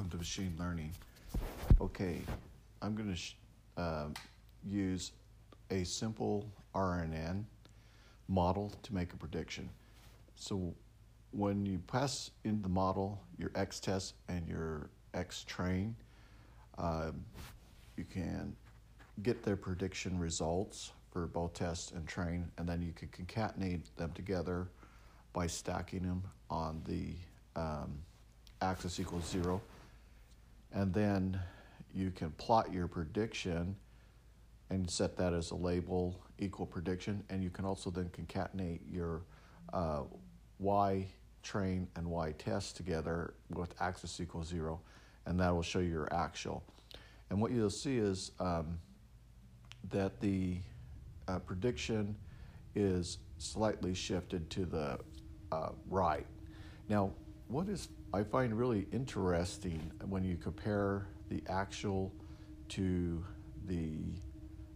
welcome to machine learning. Okay, I'm going to sh- uh, use a simple RNN model to make a prediction. So when you pass in the model your X test and your X train, uh, you can get their prediction results for both test and train, and then you can concatenate them together by stacking them on the um, axis equals zero. And then you can plot your prediction and set that as a label equal prediction. And you can also then concatenate your uh, y train and y test together with axis equals zero, and that will show you your actual. And what you'll see is um, that the uh, prediction is slightly shifted to the uh, right. Now, what is I find really interesting when you compare the actual to the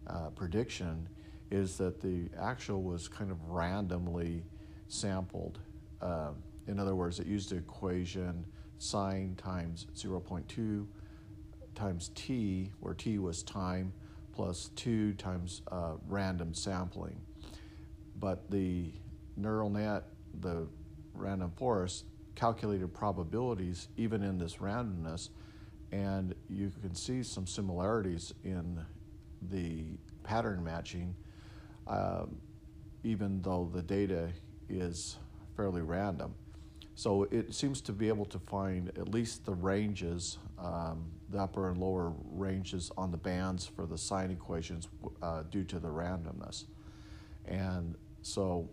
uh, prediction is that the actual was kind of randomly sampled. Uh, in other words, it used the equation sine times 0.2 times t, where t was time, plus 2 times uh, random sampling. But the neural net, the random forest, calculated probabilities even in this randomness, and you can see some similarities in the pattern matching, um, even though the data is fairly random. So it seems to be able to find at least the ranges, um, the upper and lower ranges on the bands for the sine equations uh, due to the randomness. And so,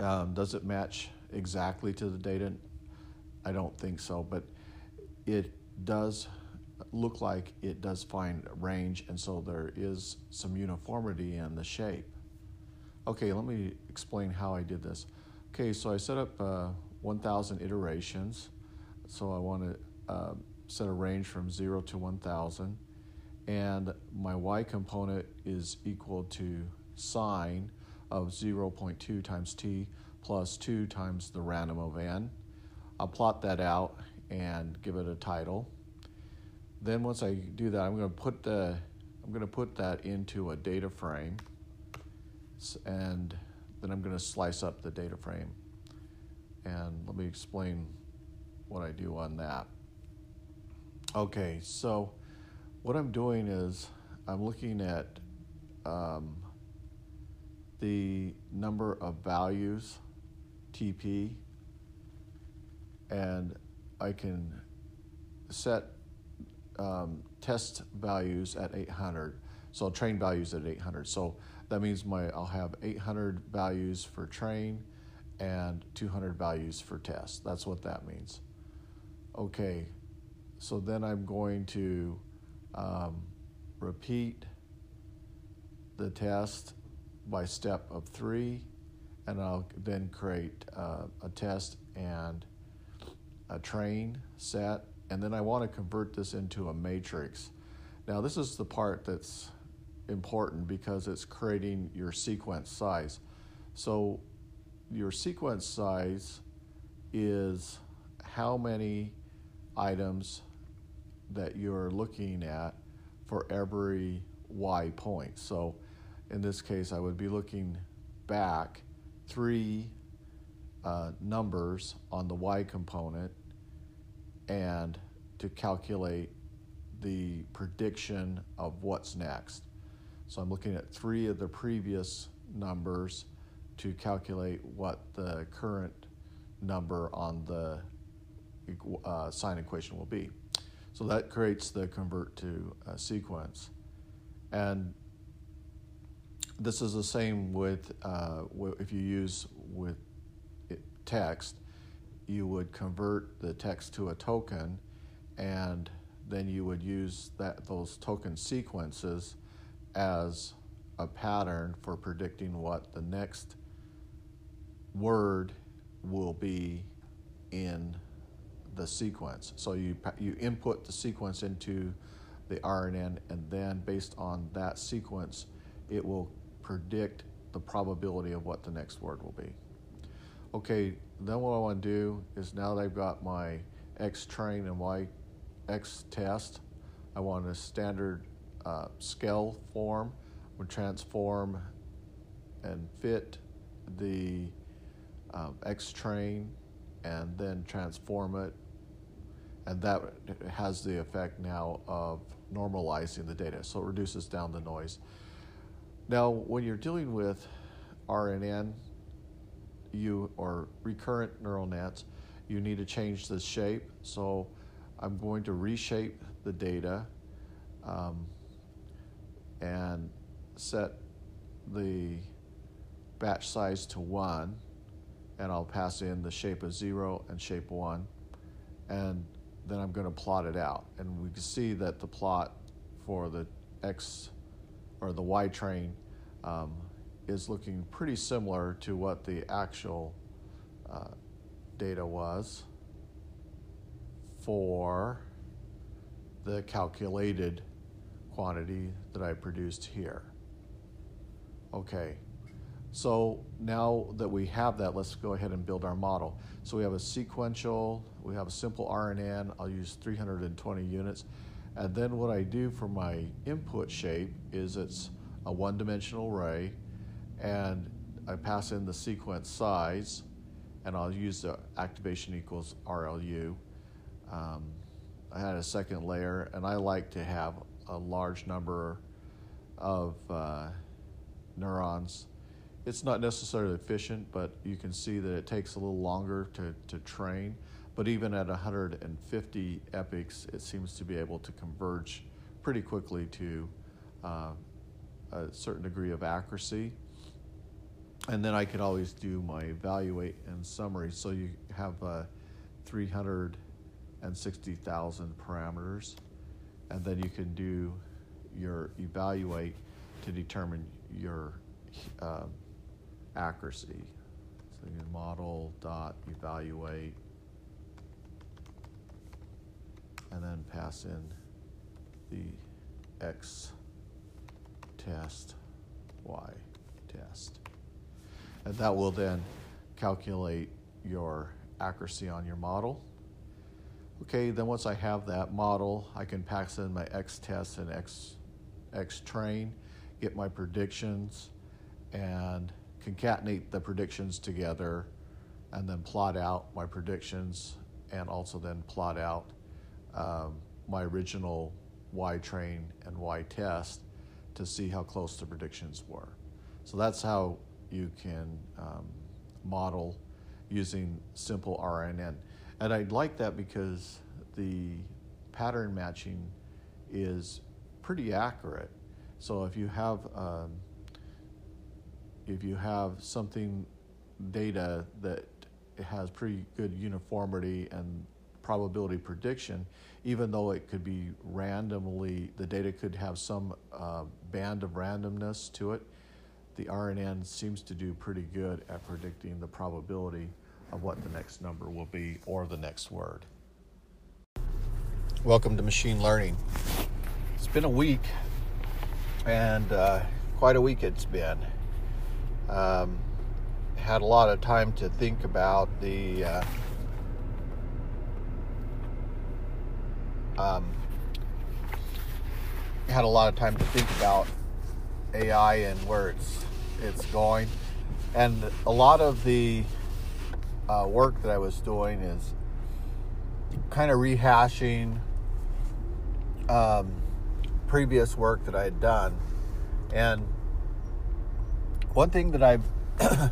um, does it match exactly to the data? I don't think so, but it does look like it does find range, and so there is some uniformity in the shape. Okay, let me explain how I did this. Okay, so I set up uh, 1,000 iterations. So I want to uh, set a range from 0 to 1,000. And my y component is equal to sine of 0.2 times t plus 2 times the random of n. I'll plot that out and give it a title. Then once I do that, I'm going to put the I'm going to put that into a data frame, and then I'm going to slice up the data frame. And let me explain what I do on that. Okay, so what I'm doing is I'm looking at um, the number of values TP, and I can set um, test values at 800. So I'll train values at 800. So that means my I'll have 800 values for train and 200 values for test. That's what that means. Okay, so then I'm going to um, repeat the test by step of three and I'll then create uh, a test and a train set, and then I want to convert this into a matrix. Now, this is the part that's important because it's creating your sequence size. So, your sequence size is how many items that you're looking at for every y point. So, in this case, I would be looking back three uh, numbers on the y component and to calculate the prediction of what's next. So I'm looking at three of the previous numbers to calculate what the current number on the uh, sine equation will be. So that creates the convert to sequence. And this is the same with uh, if you use with text, you would convert the text to a token, and then you would use that those token sequences as a pattern for predicting what the next word will be in the sequence. So you you input the sequence into the RNN, and then based on that sequence, it will predict the probability of what the next word will be. Okay, then what I want to do is now that I've got my X train and Y X test. I want a standard uh, scale form, would transform and fit the um, X train and then transform it. And that has the effect now of normalizing the data. So it reduces down the noise. Now, when you're dealing with RNN, you or recurrent neural nets, you need to change the shape. So I'm going to reshape the data um, and set the batch size to one and I'll pass in the shape of zero and shape one and then I'm going to plot it out and we can see that the plot for the X or the Y train um, is looking pretty similar to what the actual uh, data was for the calculated quantity that I produced here. Okay, so now that we have that, let's go ahead and build our model. So we have a sequential, we have a simple RNN, I'll use 320 units. And then what I do for my input shape is it's a one-dimensional array, and I pass in the sequence size, and I'll use the activation equals ReLU. Um, I had a second layer, and I like to have a large number of uh, neurons. It's not necessarily efficient, but you can see that it takes a little longer to, to train. But even at 150 epochs, it seems to be able to converge pretty quickly to uh, a certain degree of accuracy. And then I could always do my evaluate and summary. So you have uh, 360,000 parameters, and then you can do your evaluate to determine your uh, accuracy. So you model dot evaluate, and then pass in the X test, Y test. And that will then calculate your accuracy on your model. Okay, then once I have that model, I can pass in my X test and X, X train, get my predictions, and concatenate the predictions together, and then plot out my predictions, and also then plot out um, my original Y train and Y test to see how close the predictions were. So that's how you can um, model using simple RNN. And I like that because the pattern matching is pretty accurate. So if you have um, if you have something data that has pretty good uniformity and probability prediction, even though it could be randomly, the data could have some uh, band of randomness to it, the RNN seems to do pretty good at predicting the probability of what the next number will be or the next word. Welcome to machine learning. It's been a week, and uh, quite a week it's been. Um, had a lot of time to think about the uh, um, had a lot of time to think about AI and where it's it's going, and a lot of the uh, work that I was doing is kind of rehashing um, previous work that I had done, and one thing that I've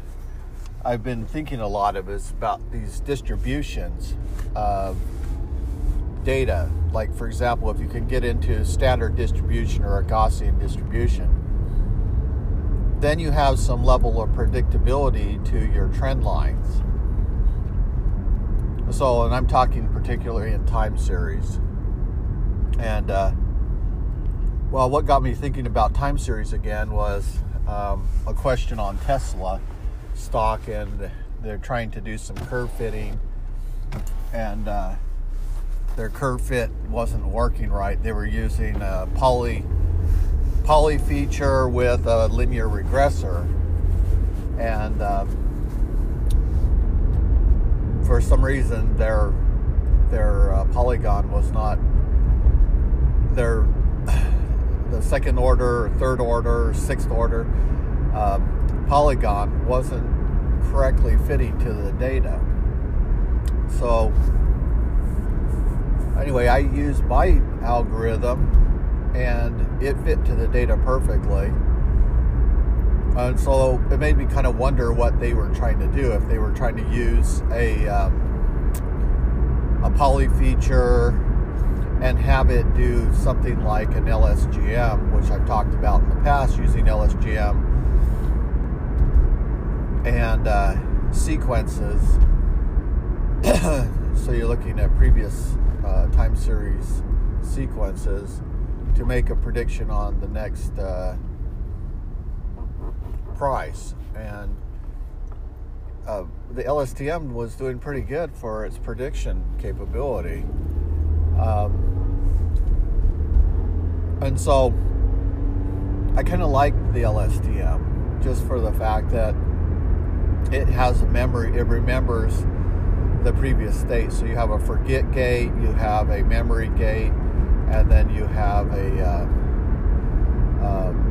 I've been thinking a lot of is about these distributions of data. Like, for example, if you can get into standard distribution or a Gaussian distribution, then you have some level of predictability to your trend lines. So, and I'm talking particularly in time series. And, uh, well, what got me thinking about time series again was um, a question on Tesla stock, and they're trying to do some curve fitting. And, uh, their curve fit wasn't working right. They were using a poly poly feature with a linear regressor, and um, for some reason their their uh, polygon was not their the second order, third order, sixth order um, polygon wasn't correctly fitting to the data. So anyway, I used my algorithm and it fit to the data perfectly. And so it made me kind of wonder what they were trying to do. If they were trying to use a um, a poly feature and have it do something like an LSTM, which I've talked about in the past using LSTM and uh, sequences. so you're looking at previous uh, time series sequences to make a prediction on the next uh, price. And uh, the LSTM was doing pretty good for its prediction capability. Um, and so I kind of like the LSTM just for the fact that it has a memory, it remembers the previous state. So you have a forget gate, you have a memory gate, and then you have a uh, um,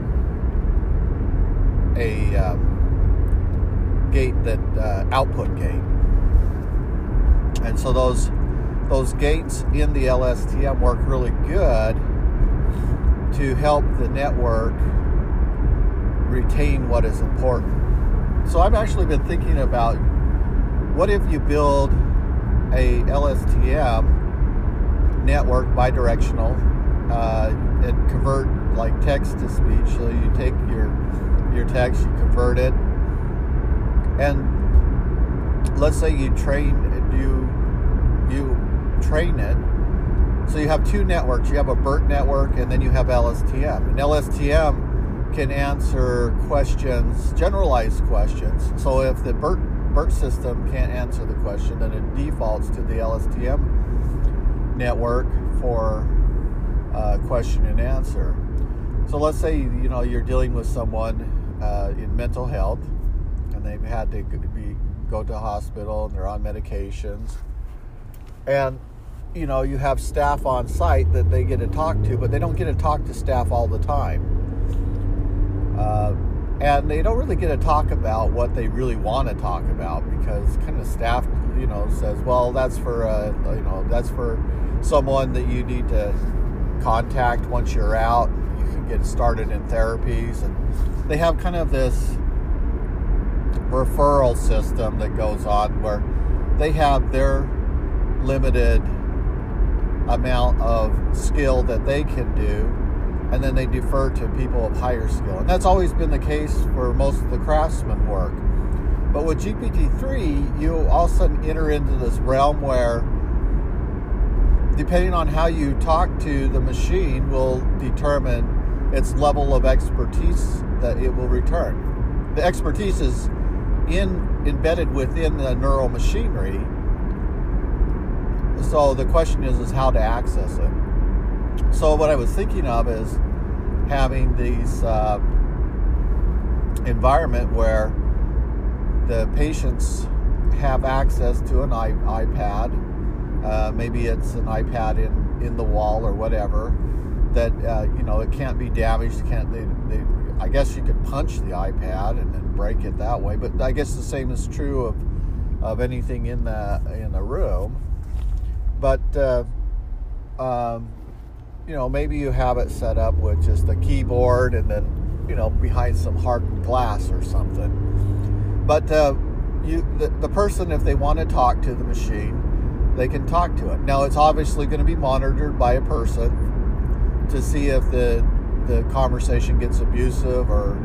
a um, gate that uh, output gate. And so those those gates in the LSTM work really good to help the network retain what is important. So I've actually been thinking about what if you build a LSTM network bidirectional uh, and convert like text to speech. So you take your your text, you convert it, and let's say you train you you train it. So you have two networks. You have a BERT network, and then you have LSTM. And LSTM can answer questions, generalized questions. So if the BERT, BERT system can't answer the question, then it defaults to the LSTM network for uh, question and answer. So let's say you know you're dealing with someone uh, in mental health, and they've had to be go to hospital and they're on medications, and you know you have staff on site that they get to talk to, but they don't get to talk to staff all the time. Uh, and they don't really get to talk about what they really want to talk about because kind of staff, you know, says, well, that's for, uh, you know, that's for someone that you need to contact once you're out. You can get started in therapies, and they have kind of this referral system that goes on where they have their limited amount of skill that they can do and then they defer to people of higher skill. And that's always been the case for most of the craftsman work. But with GPT-3, you all of a sudden enter into this realm where, depending on how you talk to the machine, will determine its level of expertise that it will return. The expertise is in embedded within the neural machinery. So the question is, is how to access it. So what I was thinking of is having these uh, environment where the patients have access to an iPad. Uh, maybe it's an iPad in, in the wall or whatever. That uh, you know it can't be damaged. Can't they, they, I guess you could punch the iPad and then break it that way. But I guess the same is true of of anything in the in the room. But uh, um, you know, maybe you have it set up with just a keyboard and then, you know, behind some hardened glass or something. But uh, you, the, the person, if they want to talk to the machine, they can talk to it. Now, it's obviously going to be monitored by a person to see if the the conversation gets abusive or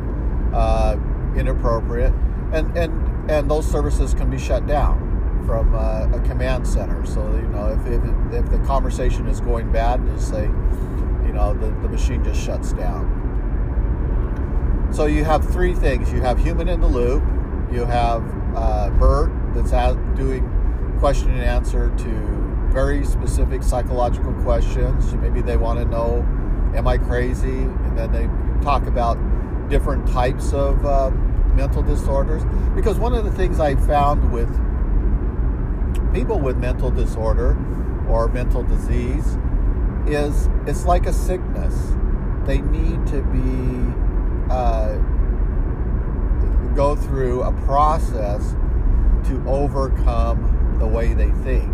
uh, inappropriate, and and and those services can be shut down from uh, a command center. So you know, if, if, if the conversation is going bad, just say, you know, the, the machine just shuts down. So you have three things: you have human in the loop, you have uh, BERT that's doing question and answer to very specific psychological questions. Maybe they want to know, "Am I crazy?" And then they talk about different types of uh, mental disorders. Because one of the things I found with people with mental disorder or mental disease is it's like a sickness. They need to be uh, go through a process to overcome the way they think,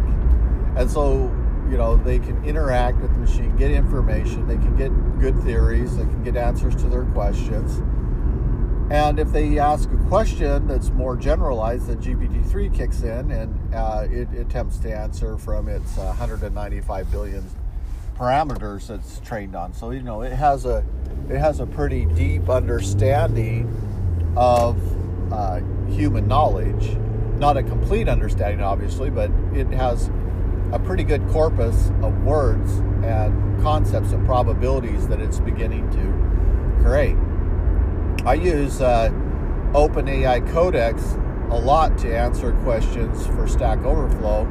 and so you know they can interact with the machine, get information, they can get good theories, they can get answers to their questions. And if they ask a question that's more generalized, then GPT-3 kicks in and uh, it, attempts to answer from its uh, 195 billion parameters it's trained on. So you know it has a it has a pretty deep understanding of uh, human knowledge. Not a complete understanding, obviously, but it has a pretty good corpus of words and concepts and probabilities that it's beginning to create. I use uh, OpenAI Codex a lot to answer questions for Stack Overflow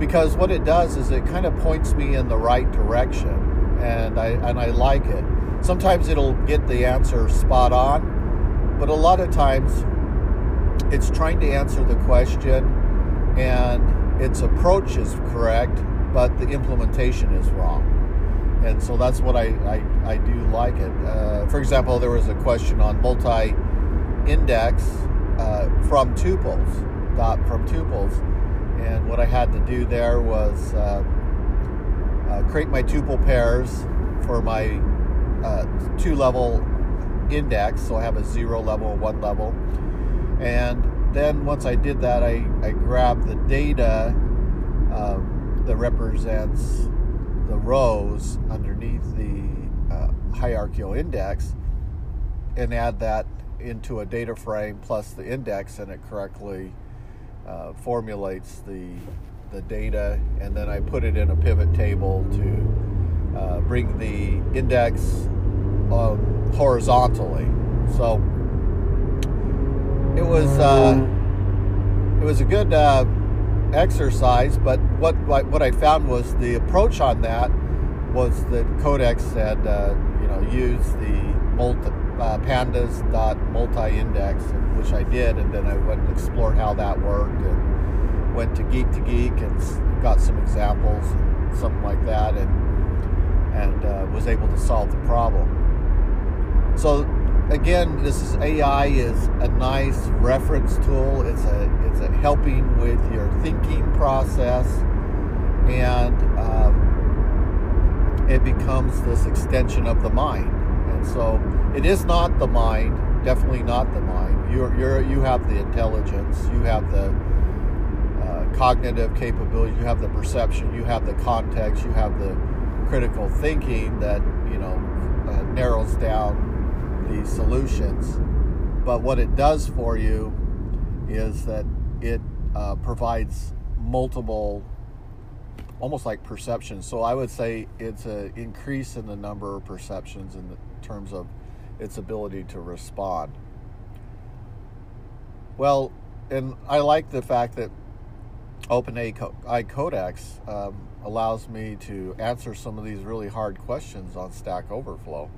because what it does is it kind of points me in the right direction and I and I like it. Sometimes it'll get the answer spot on, but a lot of times it's trying to answer the question and its approach is correct, but the implementation is wrong and so that's what I, I, I do like it. Uh, for example, there was a question on multi-index uh, from tuples, dot from tuples, and what I had to do there was uh, uh create my tuple pairs for my uh, two-level index. So I have a zero level, one level, and then once I did that, I, I grabbed the data um, that represents the rows underneath the uh, hierarchical index and add that into a data frame plus the index and it correctly uh, formulates the the data. And then I put it in a pivot table to uh, bring the index um, horizontally. So it was uh, it was a good uh, exercise, but what what I found was the approach on that was that Codex said, uh, you know, use the multi, uh, pandas dot multi index, which I did, and then I went and explored how that worked, and went to Geek to Geek and got some examples and something like that, and and uh, was able to solve the problem. So again, this is AI is a nice reference tool. It's a it's a helping with your thinking process, and um, it becomes this extension of the mind. And so, it is not the mind. Definitely not the mind. You're, you're you have the intelligence. You have the uh, cognitive capability. You have the perception. You have the context. You have the critical thinking that you know uh, narrows down these solutions. But what it does for you is that it uh, provides multiple, almost like perceptions. So I would say it's an increase in the number of perceptions in the, terms of its ability to respond. Well, and I like the fact that OpenAI Codex um, allows me to answer some of these really hard questions on Stack Overflow.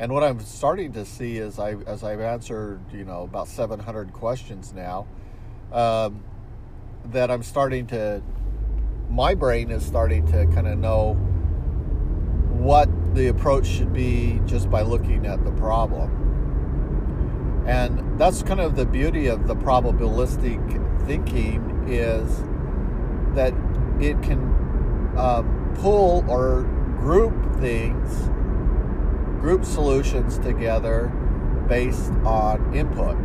And what I'm starting to see is I, as I've answered, you know, about 700 questions now, um, that I'm starting to, my brain is starting to kind of know what the approach should be just by looking at the problem. And that's kind of the beauty of the probabilistic thinking is that it can um, pull or group things group solutions together based on input.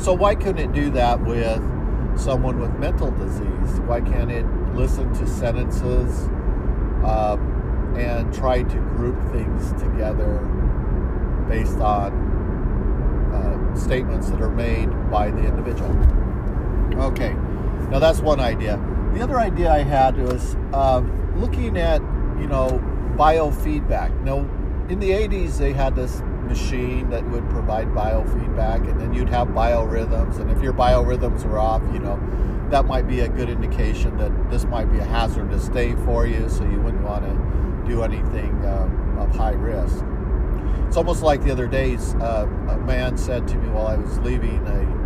So, why couldn't it do that with someone with mental disease? Why can't it listen to sentences um, and try to group things together based on uh, statements that are made by the individual? Okay, now that's one idea. The other idea I had was uh, looking at, you know, biofeedback. Now, in the 80s, they had this machine that would provide biofeedback, and then you'd have biorhythms. And if your biorhythms were off, you know, that might be a good indication that this might be a hazardous day for you, so you wouldn't want to do anything uh, of high risk. It's almost like the other days, uh, a man said to me while I was leaving a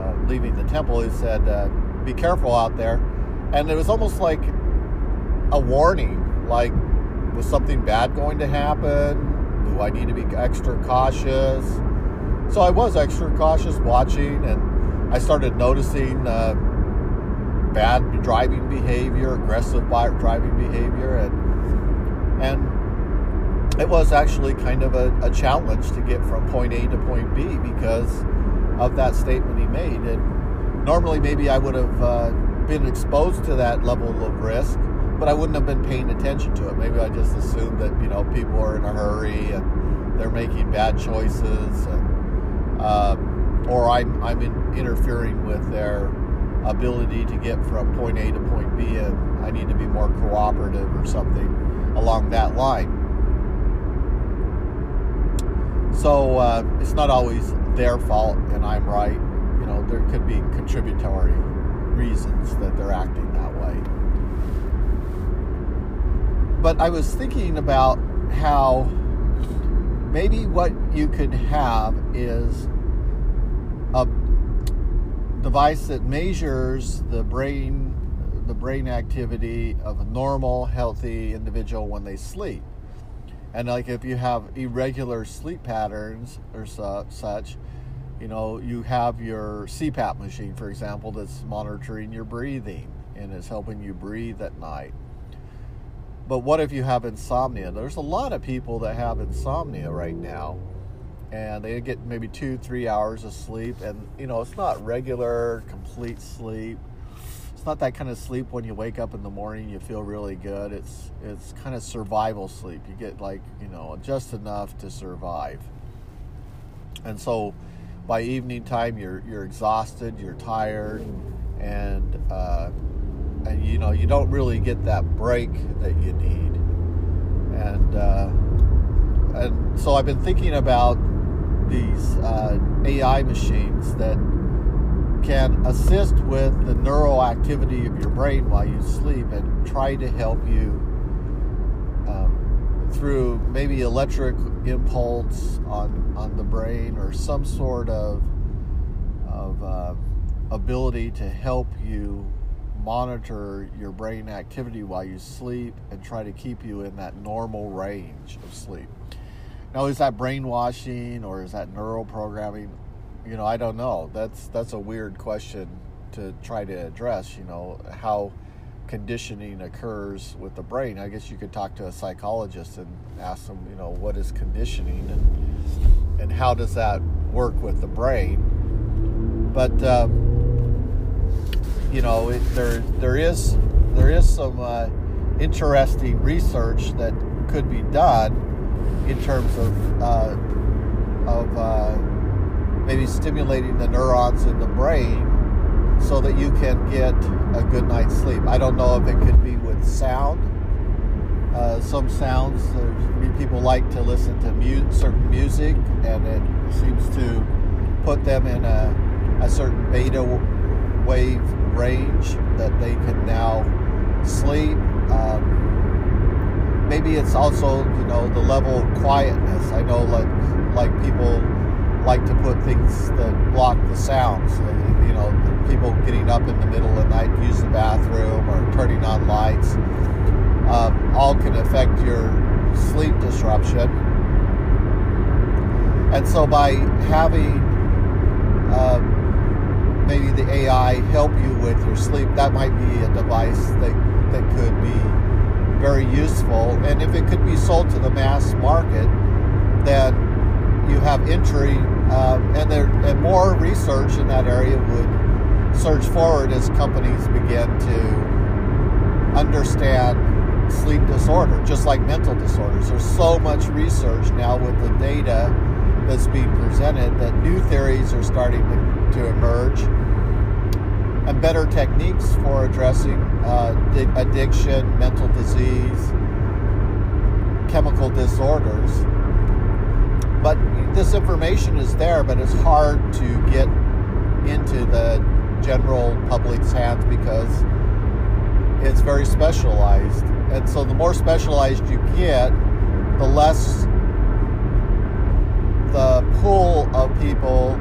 uh, leaving the temple, he said, uh, "Be careful out there." and it was almost like a warning, like was something bad going to happen? Do I need to be extra cautious? So I was extra cautious watching, and I started noticing uh, bad driving behavior, aggressive driving behavior, and and it was actually kind of a, a challenge to get from point A to point B because of that statement he made. And normally, maybe I would have uh, been exposed to that level of risk, but I wouldn't have been paying attention to it. Maybe I just assumed that you know people are in a hurry and they're making bad choices, and, um, or I'm I'm in, interfering with their ability to get from point A to point B, and I need to be more cooperative or something along that line. So uh, it's not always their fault, and I'm right. You know, there could be contributory reasons that they're acting that way. But I was thinking about how maybe what you could have is a device that measures the brain the brain activity of a normal healthy individual when they sleep. And like if you have irregular sleep patterns or su- such you know you have your cpap machine for example that's monitoring your breathing and is helping you breathe at night but what if you have insomnia there's a lot of people that have insomnia right now and they get maybe two, three hours of sleep. And, you know, it's not regular, complete sleep. It's not that kind of sleep when you wake up in the morning, you feel really good. It's, it's kind of survival sleep. You get like, you know, just enough to survive. And so by evening time, you're, you're exhausted, you're tired, and, uh, and you know, you don't really get that break that you need. And, uh, and so I've been thinking about these uh, AI machines that can assist with the neural activity of your brain while you sleep and try to help you um, through maybe electric impulse on, on the brain or some sort of, of uh, ability to help you monitor your brain activity while you sleep and try to keep you in that normal range of sleep. Now, is that brainwashing or is that neural programming? You know, I don't know. That's that's a weird question to try to address. You know, how conditioning occurs with the brain. I guess you could talk to a psychologist and ask them, you know, what is conditioning and and how does that work with the brain? But um, you know, it, there there is there is some uh, interesting research that could be done in terms of uh, of uh, maybe stimulating the neurons in the brain so that you can get a good night's sleep. I don't know if it could be with sound. Uh, some sounds, people like to listen to certain music, and it seems to put them in a, a certain beta wave range that they can now sleep. Um, maybe it's also you know the level of quietness. I know like like people like to put things that block the sounds. So, you know, people getting up in the middle of the night to use the bathroom or turning on lights. Um, all can affect your sleep disruption. And so by having uh, maybe the AI help you with your sleep, that might be a device that, that could be very useful. And if it could be sold to the mass market, then you have entry, uh, and there and more research in that area would surge forward as companies begin to understand sleep disorder, just like mental disorders. There's so much research now with the data that's being presented that new theories are starting to, to emerge and better techniques for addressing uh, addiction, mental disease, chemical disorders. But this information is there, but it's hard to get into the general public's hands because it's very specialized. And so the more specialized you get, the less the pool of people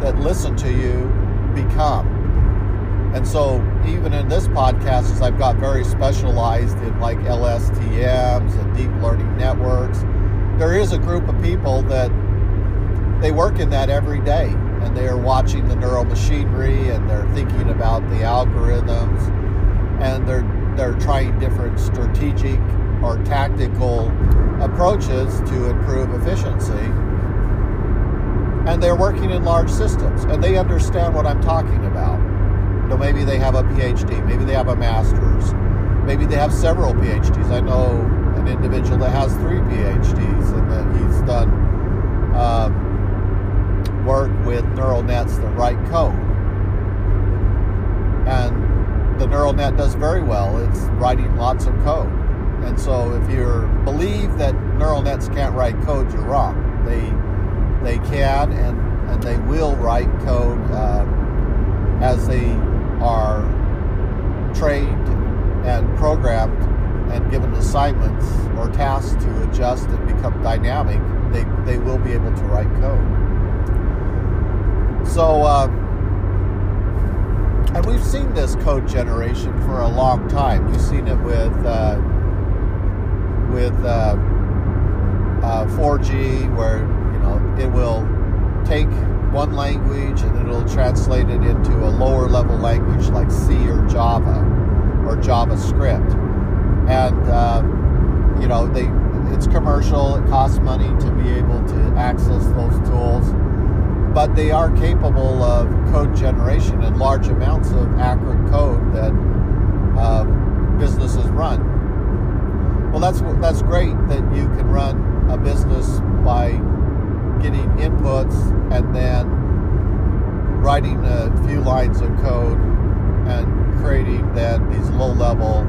that listen to you become. And so even in this podcast, as I've got very specialized in like LSTMs and deep learning networks, there is a group of people that they work in that every day and they are watching the neural machinery and they're thinking about the algorithms and they're they're trying different strategic or tactical approaches to improve efficiency and they're working in large systems and they understand what I'm talking about. You know, maybe they have a PhD, maybe they have a master's, maybe they have several PhDs. I know an individual that has three PhDs and that he's done um, work with neural nets that write code. And the neural net does very well. It's writing lots of code. And so if you believe that neural nets can't write code, you're wrong. They they can and, and they will write code uh, as they are trained and programmed and given assignments or tasks to adjust and become dynamic, they, they will be able to write code. So, uh, and we've seen this code generation for a long time. We've seen it with uh, with uh, 4G, uh, where know, it will take one language and it'll translate it into a lower level language like C or Java or JavaScript. And, um, you know, they it's commercial, it costs money to be able to access those tools, but they are capable of code generation and large amounts of accurate code that uh, businesses run. Well, that's that's great that you can run a business by getting inputs and then writing a few lines of code and creating then these low level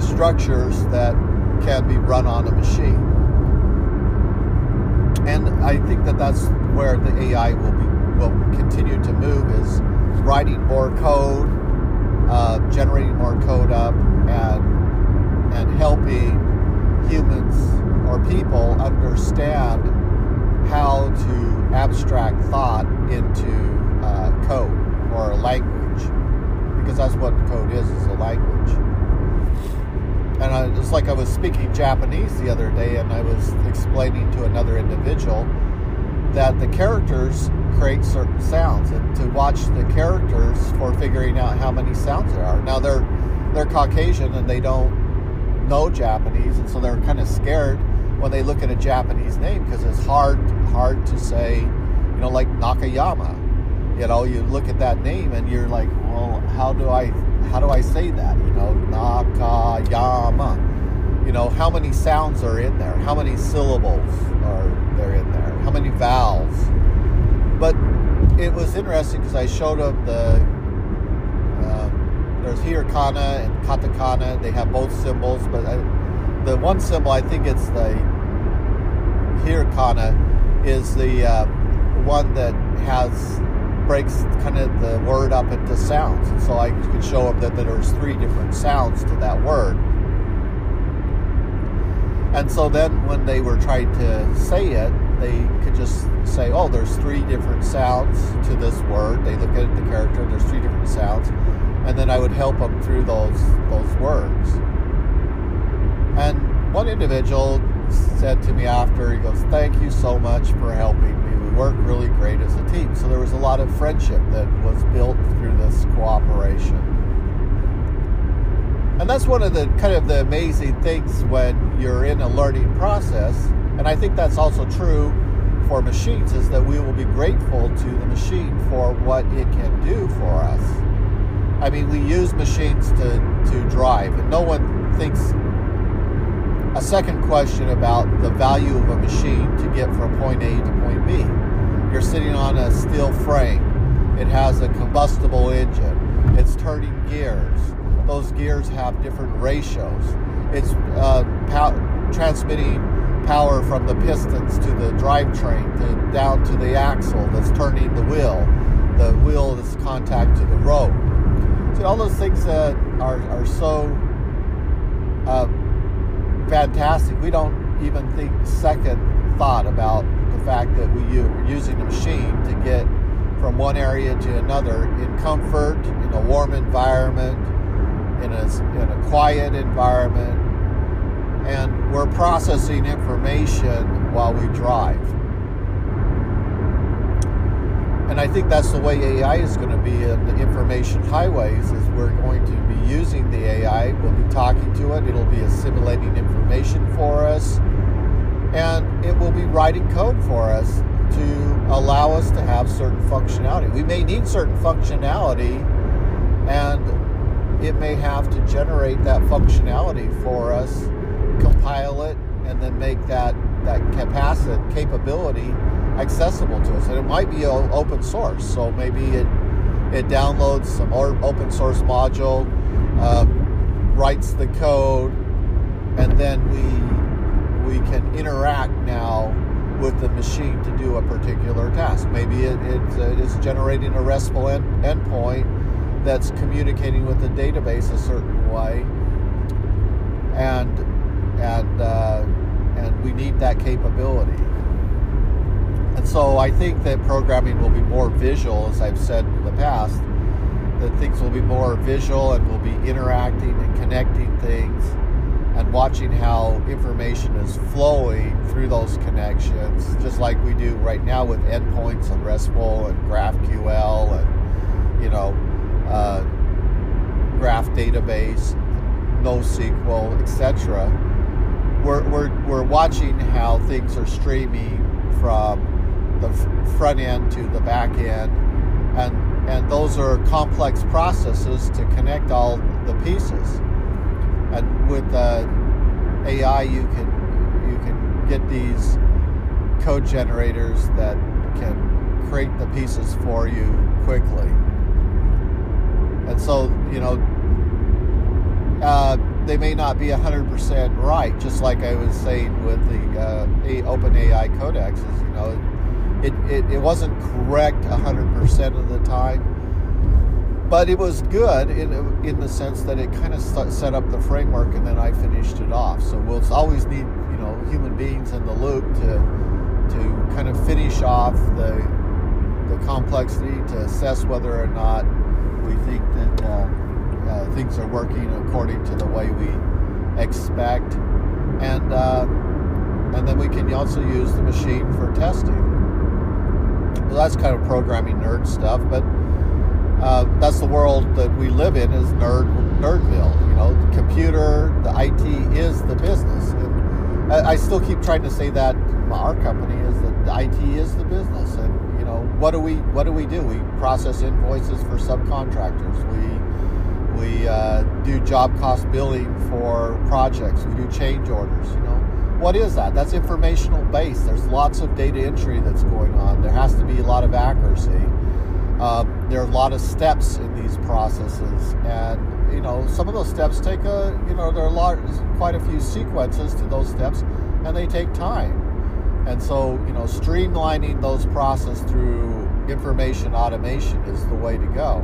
structures that can be run on a machine. And I think that that's where the AI will be will continue to move is writing more code, uh, generating more code up, and and helping humans or people understand how to abstract thought into uh, code or language, because that's what code is, is a language. And I, it's like I was speaking Japanese the other day, and I was explaining to another individual that the characters create certain sounds, and to watch the characters for figuring out how many sounds there are. Now they're they're Caucasian and they don't know Japanese, and so they're kind of scared when they look at a Japanese name because it's hard hard to say, you know, like Nakayama. You know, you look at that name and you're like, well, how do I how do I say that? You know, Nakayama. You know, how many sounds are in there? How many syllables are there in there? How many vowels? But it was interesting because I showed them the uh, there's hiragana and katakana. They have both symbols, but I, the one symbol I think it's the hiragana is the uh, one that has breaks kind of the word up into sounds. And so I could show them that, that there's three different sounds to that word. And so then when they were trying to say it, they could just say, oh, there's three different sounds to this word. They look at the character, there's three different sounds. And then I would help them through those those words. And one individual said to me after, he goes, Thank you so much for helping me. We work really great as a team. So there was a lot of friendship that was built through this cooperation. And that's one of the kind of the amazing things when you're in a learning process. And I think that's also true for machines is that we will be grateful to the machine for what it can do for us. I mean, we use machines to, to drive, and no one thinks a second question about the value of a machine to get from point A to point B. You're sitting on a steel frame. It has a combustible engine. It's turning gears. Those gears have different ratios. It's uh, pow- transmitting power from the pistons to the drivetrain to down to the axle that's turning the wheel. The wheel is contact to the road. So all those things that are, are so uh, fantastic. We don't even think second thought about the fact that we are using a machine to get from one area to another in comfort, in a warm environment, in a, in a quiet environment, and we're processing information while we drive. And I think that's the way AI is going to be in the information highways is we're going to be using the AI, we'll be talking to it, it'll be assimilating information for us, and it will be writing code for us to allow us to have certain functionality. We may need certain functionality and it may have to generate that functionality for us, compile it, and then make that that capacity capability accessible to us. And it might be open source, so maybe it it downloads some open source module, uh, writes the code, and then we we can interact now with the machine to do a particular task. Maybe it, it uh, is generating a RESTful end, endpoint that's communicating with the database a certain way, and and uh, and we need that capability. And so I think that programming will be more visual, as I've said in the past. That things will be more visual and we'll be interacting and connecting things and watching how information is flowing through those connections, just like we do right now with endpoints and RESTful and GraphQL and you know uh, Graph database, NoSQL, etc. We're, we're, we're watching how things are streaming from the front end to the back end, and and those are complex processes to connect all the pieces and with uh, AI, you can you can get these code generators that can create the pieces for you quickly. And so, you know, uh, they may not be 100% right, just like I was saying with the uh, OpenAI codexes. You know, it, it, it wasn't correct 100% of the time but it was good in in the sense that it kind of set up the framework, and then I finished it off. So we'll always need you know human beings in the loop to to kind of finish off the the complexity to assess whether or not we think that uh, uh, things are working according to the way we expect, and uh, and then we can also use the machine for testing. That's kind of programming nerd stuff, but uh, that's the world that we live in is nerd nerdville. You know, the computer, the IT is the business. And I, I still keep trying to say that our company is that the IT is the business. And you know, what do we what do we do? We process invoices for subcontractors. We we uh, do job cost billing for projects. We do change orders. What is that? That's informational based. There's lots of data entry that's going on. There has to be a lot of accuracy. Uh, there are a lot of steps in these processes, and you know some of those steps take a you know there are a lot, quite a few sequences to those steps, and they take time. And so you know streamlining those processes through information automation is the way to go.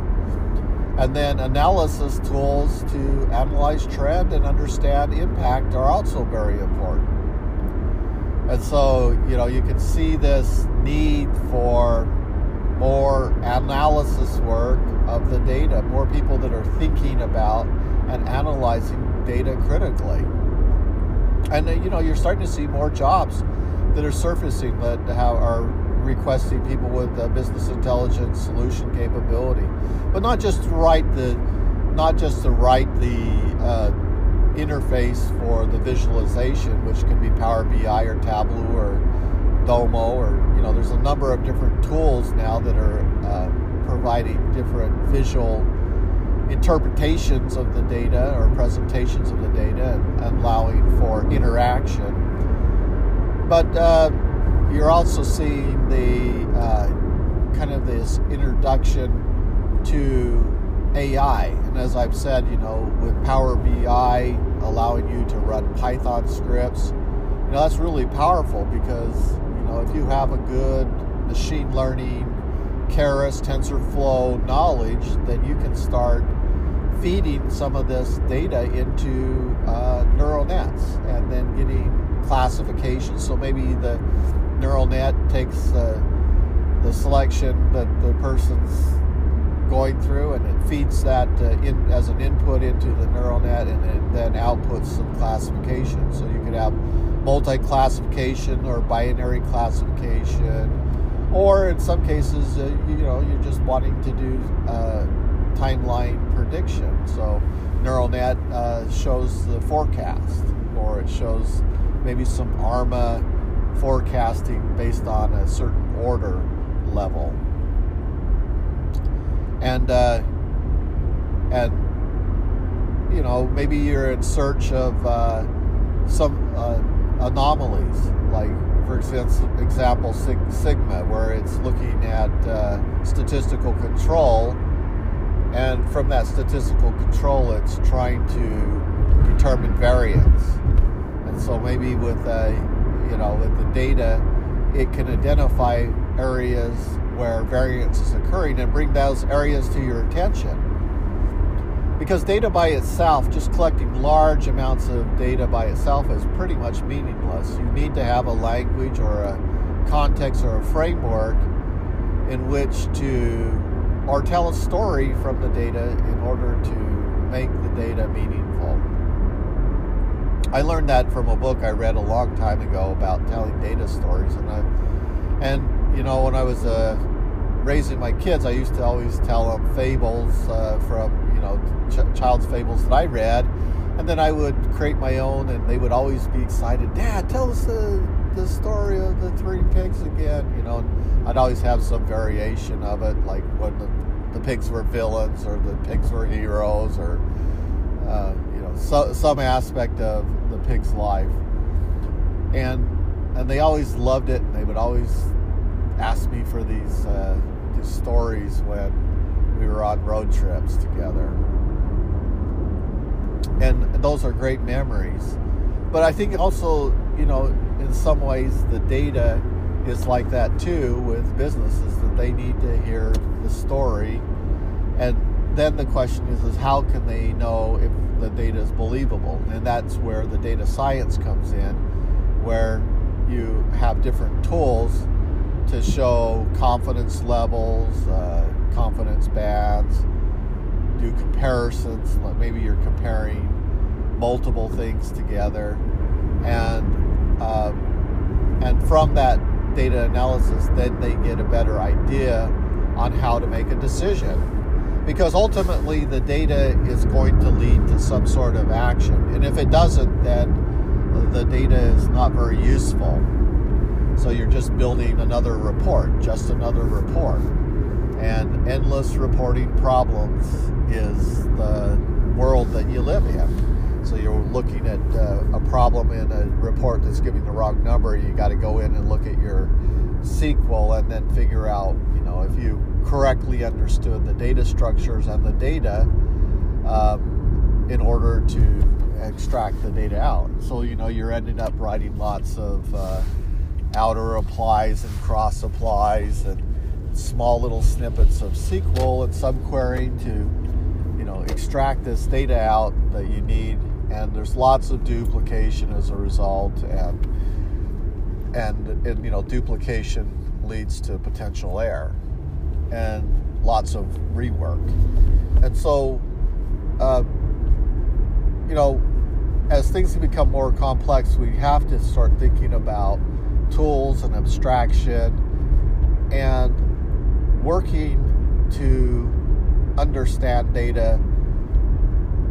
And then analysis tools to analyze trend and understand impact are also very important. And so, you know, you can see this need for more analysis work of the data, more people that are thinking about and analyzing data critically. And uh, you know, you're starting to see more jobs that are surfacing that have, are requesting people with uh, business intelligence solution capability, but not just to write the, not just to write the uh, interface for the visualization, which can be Power BI or Tableau or Domo, or you know, there's a number of different tools now that are uh, providing different visual interpretations of the data or presentations of the data and, allowing for interaction. But uh, you're also seeing the uh, kind of this introduction to AI. And as I've said, you know, with Power BI allowing you to run Python scripts, you know, that's really powerful because you know, if you have a good machine learning, Keras, TensorFlow knowledge, then you can start feeding some of this data into uh, neural nets and then getting classification. So maybe the neural net takes uh, the selection that the person's going through, and it feeds that uh, in as an input into the neural net, and then outputs some classification. So you could have multi-classification or binary classification, or in some cases, uh, you know, you're just wanting to do uh, timeline prediction. So neural net uh, shows the forecast, or it shows maybe some ARMA forecasting based on a certain order level. And uh, and you know maybe you're in search of uh, some uh, anomalies, like for example sigma, where it's looking at uh, statistical control, and from that statistical control, it's trying to determine variance. And so maybe with a you know with the data, it can identify areas where variance is occurring and bring those areas to your attention. Because data by itself, just collecting large amounts of data by itself, is pretty much meaningless. You need to have a language or a context or a framework in which to, or tell a story from the data in order to make the data meaningful. I learned that from a book I read a long time ago about telling data stories, and I, and you know, when I was uh, raising my kids, I used to always tell them fables uh, from you know ch- child's fables that I read, and then I would create my own, and they would always be excited. Dad, tell us the the story of the three pigs again. You know, I'd always have some variation of it, like when the, the pigs were villains, or the pigs were heroes, or uh, you know, so, some aspect of the pig's life, and and they always loved it, and they would always ask me for these uh, these stories when we were on road trips together, and those are great memories. But I think also, you know, in some ways, the data is like that too with businesses that they need to hear the story, and then the question is, is how can they know if the data is believable? And that's where the data science comes in, where you have different tools to show confidence levels, uh, confidence bands, do comparisons. Like maybe you're comparing multiple things together, and um, and from that data analysis, then they get a better idea on how to make a decision. Because ultimately, the data is going to lead to some sort of action, and if it doesn't, then the data is not very useful. So you're just building another report, just another report. And endless reporting problems is the world that you live in. So you're looking at uh, a problem in a report that's giving the wrong number. You got to go in and look at your SQL and then figure out, you know, if you correctly understood the data structures and the data um, in order to extract the data out. So, you know, you're ending up writing lots of uh, outer applies and cross applies and small little snippets of SQL and subquery to, you know, extract this data out that you need. And there's lots of duplication as a result, and and, and you know, duplication leads to potential error and lots of rework. And so, uh, you know, as things become more complex, we have to start thinking about tools and abstraction and working to understand data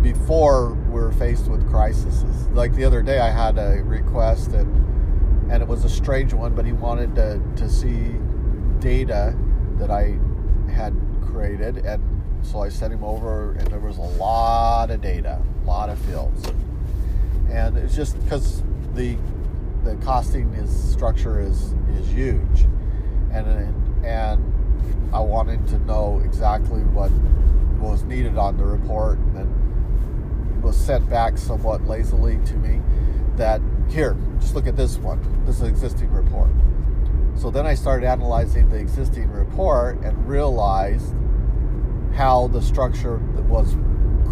before we're faced with crises. Like the other day, I had a request and and it was a strange one, but he wanted to, to see data that I had created, and so I sent him over, and there was a lot of data, a lot of fields, and it's just because the the costing is structure is is huge, and and I wanted to know exactly what was needed on the report, and was sent back somewhat lazily to me. That here, just look at this one. This existing report. So then I started analyzing the existing report and realized how the structure that was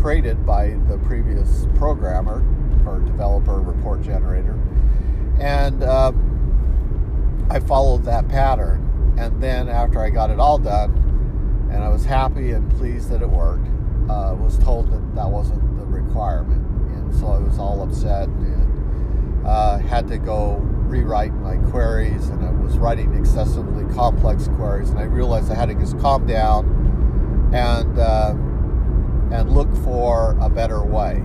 created by the previous programmer or developer report generator and uh, I followed that pattern. and then after I got it all done, and I was happy and pleased that it worked, uh, was told that that wasn't the requirement, and so I was all upset and uh, had to go rewrite my queries, and I was writing excessively complex queries, and I realized I had to just calm down and uh, and look for a better way.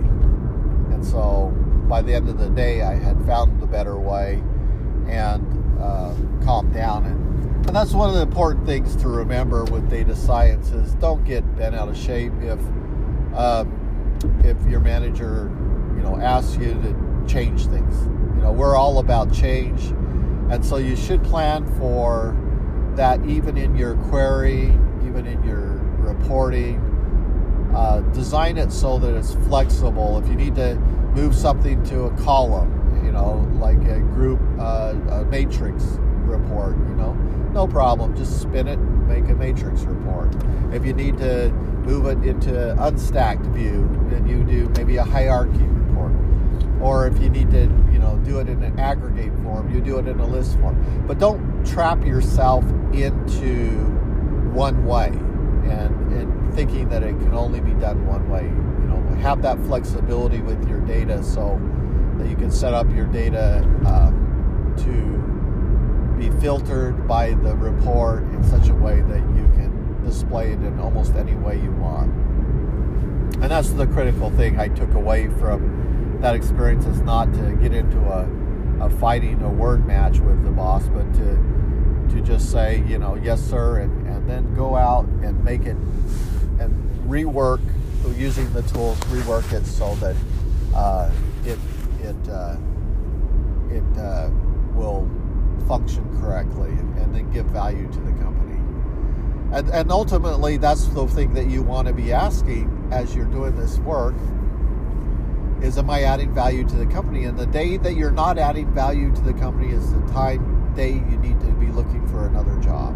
And so by the end of the day, I had found the better way and uh, calmed down. And, and that's one of the important things to remember with data science is don't get bent out of shape if um, if your manager you know asks you to change things. You know we're all about change, and so you should plan for that even in your query, even in your reporting. Uh, design it so that it's flexible. If you need to move something to a column, you know, like a group, uh, a matrix report, you know, no problem. Just spin it, make a matrix report. If you need to move it into unstacked view, then you do maybe a hierarchy report. Or if you need to, you know, do it in an aggregate form, you do it in a list form. But don't trap yourself into one way and, and that it can only be done one way. You know, have that flexibility with your data so that you can set up your data uh, to be filtered by the report in such a way that you can display it in almost any way you want. And that's the critical thing I took away from that experience is not to get into a, a fighting a word match with the boss, but to to just say, you know, yes sir, and, and then go out and make it and rework using the tools, rework it so that uh, it it uh, it uh, will function correctly and, then give value to the company. And, and ultimately, that's the thing that you want to be asking as you're doing this work is am I adding value to the company? And the day that you're not adding value to the company is the time day you need to be looking for another job.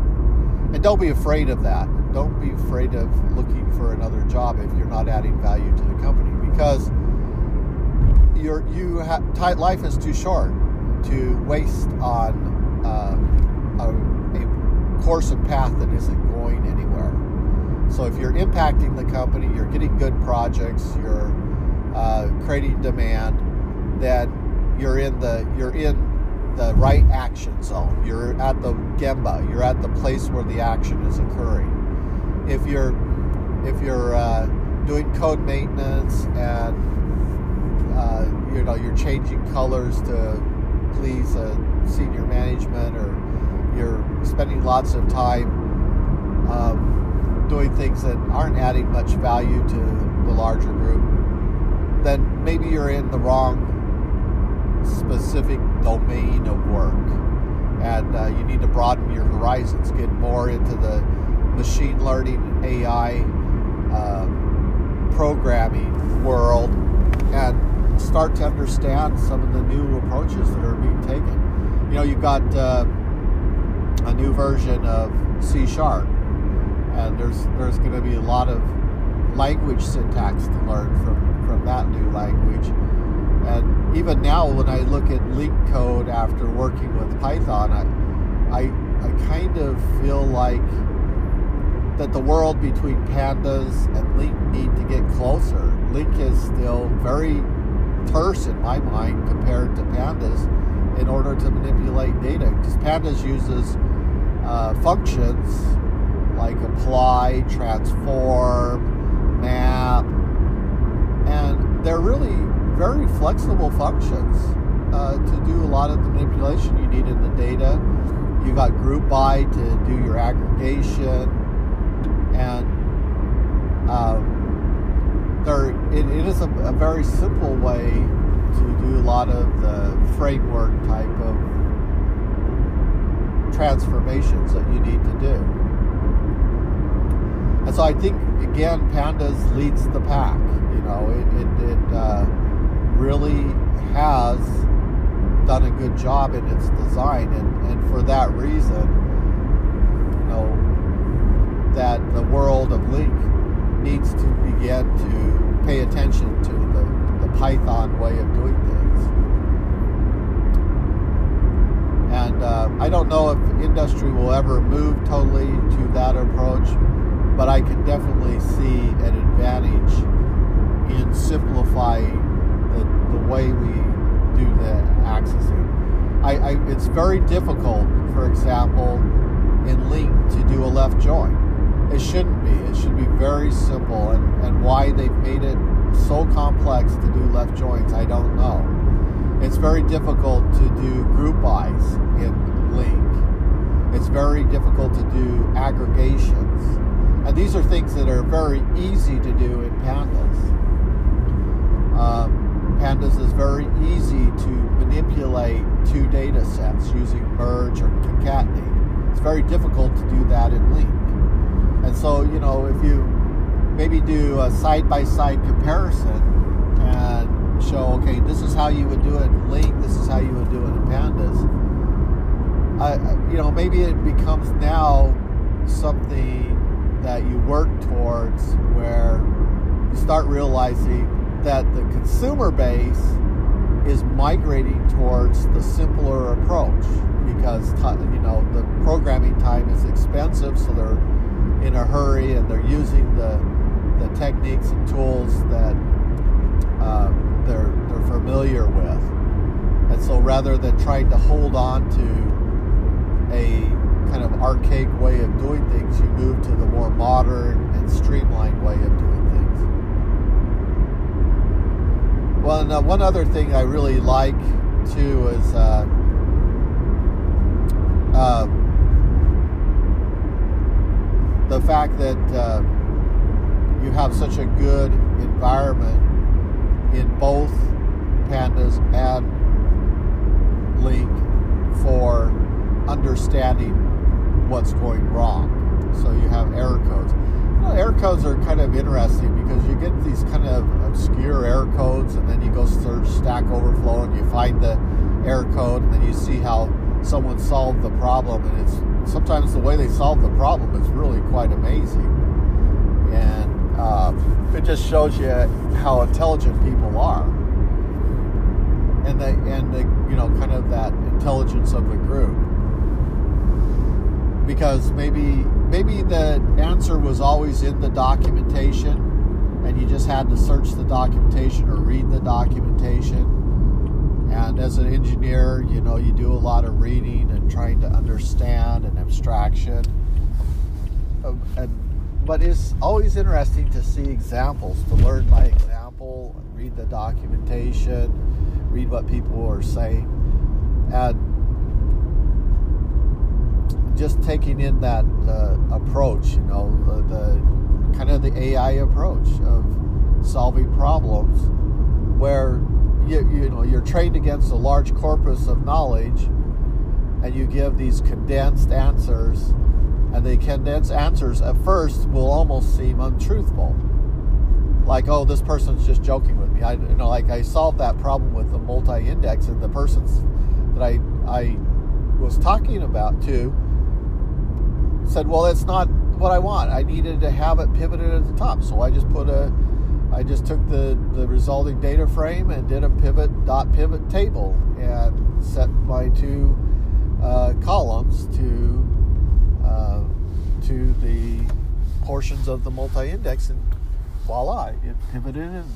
And don't be afraid of that. Don't be afraid of looking for another job if you're not adding value to the company because your you ha- life is too short to waste on uh, a, a course and path that isn't going anywhere. So if you're impacting the company, you're getting good projects, you're uh, creating demand, then you're in the you're in the right action zone. You're at the gemba. You're at the place where the action is occurring. If you're if you're uh, doing code maintenance and uh, you know you're changing colors to please senior management, or you're spending lots of time um, doing things that aren't adding much value to the larger group, then maybe you're in the wrong specific domain of work. And uh, you need to broaden your horizons, get more into the machine learning, AI, um, programming world, and start to understand some of the new approaches that are being taken. You know, you've got uh, a new version of C Sharp, and there's there's going to be a lot of language syntax to learn from from that new language and even now, when I look at LeetCode after working with Python, I, I, I kind of feel like that the world between pandas and LINQ need to get closer. LINQ is still very terse in my mind compared to pandas in order to manipulate data because pandas uses uh, functions like apply, transform, map, and they're really very flexible functions uh, to do a lot of the manipulation you need in the data. You got group by to do your aggregation, and um, there it, it is a, a very simple way to do a lot of the framework type of transformations that you need to do. And so I think again, pandas leads the pack. You know, it it, it uh, really has done a good job in its design, and, and for that reason, you know, that the world of LINQ needs to begin to pay attention to the, the Python way of doing things. And uh, I don't know if industry will ever move totally to that approach, but I can definitely see an advantage in simplifying the, way we do the accessing. I, I, it's very difficult, for example, in LINQ to do a left join. It shouldn't be. It should be very simple. And, and why they've made it so complex to do left joins, I don't know. It's very difficult to do group bys in LINQ. It's very difficult to do aggregations. And these are things that are very easy to do in pandas. Um, pandas is very easy to manipulate two data sets using merge or concatenate. It's very difficult to do that in LINQ. And so, you know, if you maybe do a side by side comparison and show, okay, this is how you would do it in LINQ, this is how you would do it in Pandas. Uh, you know, maybe it becomes now something that you work towards where you start realizing that the consumer base is migrating towards the simpler approach because you know the programming time is expensive so they're in a hurry and they're using the the techniques and tools that uh, they're they're familiar with, and so rather than trying to hold on to a kind of archaic way of doing things, you move to the more modern and streamlined way of doing things. Well, and uh, one other thing I really like too is. Uh, uh, the fact that uh, you have such a good environment in both pandas and LINQ for understanding what's going wrong. So you have error codes. You know, error codes are kind of interesting because you get these kind of obscure error codes, and then you go search Stack Overflow and you find the error code, and then you see how someone solved the problem, and it's sometimes the way they solve the problem is really quite amazing. And uh, it just shows you how intelligent people are, and the and the you know kind of that intelligence of the group. Because maybe maybe the answer was always in the documentation, and you just had to search the documentation or read the documentation. And as an engineer, you know, you do a lot of reading and trying to understand and abstraction. Uh, and but it's always interesting to see examples, to learn by example, read the documentation, read what people are saying, and just taking in that uh, approach, you know, the, the kind of the AI approach of solving problems, where you, you know you're trained against a large corpus of knowledge, and you give these condensed answers and the condensed answers at first will almost seem untruthful. Like, oh, this person's just joking with me. I, you know, like I solved that problem with the multi-index, and the persons that I I was talking about to said, well, that's not what I want. I needed to have it pivoted at the top, so I just put a I just took the, the resulting data frame and did a pivot dot pivot table and set my two uh, columns to uh, to the portions of the multi-index, and voila, it pivoted and,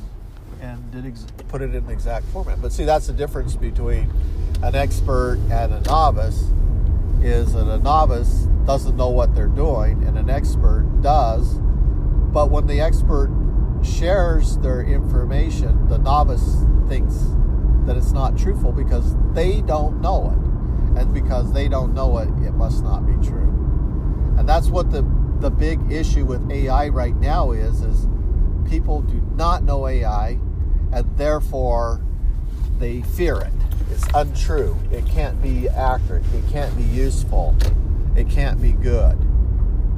and did ex- put it in the exact format. But see, that's the difference between an expert and a novice. Is that a novice doesn't know what they're doing, and an expert does. But when the expert shares their information, the novice thinks that it's not truthful because they don't know it. And because they don't know it, it must not be true. And that's what the the big issue with AI right now is is people do not know AI and therefore they fear it. It's untrue. It can't be accurate. It can't be useful. It can't be good.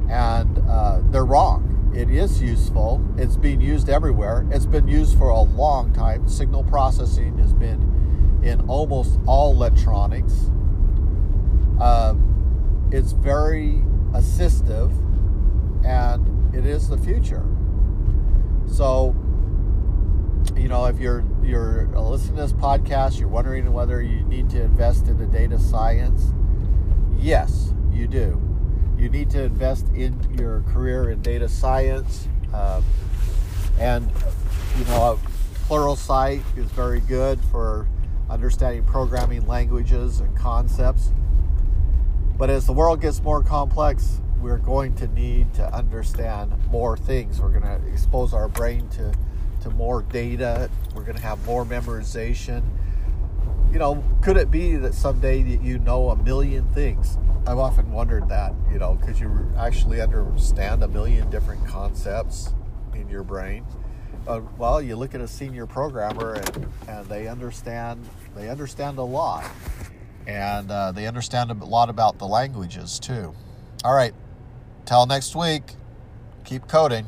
And uh, they're wrong. It is useful. It's being used everywhere. It's been used for a long time. Signal processing has been in almost all electronics. Uh, it's very assistive, and it is the future. So, you know, if you're you're listening to this podcast, you're wondering whether you need to invest into data science. Yes, you do. You need to invest in your career in data science. Uh, and, you know, Pluralsight is very good for understanding programming languages and concepts. But as the world gets more complex, we're going to need to understand more things. We're going to expose our brain to, to more data. We're going to have more memorization. You know, could it be that someday that you know a million things? I've often wondered that, you know, could you actually understand a million different concepts in your brain? Uh, well, you look at a senior programmer and, and they understand they understand a lot, and uh, they understand a lot about the languages too. All right, till next week, keep coding.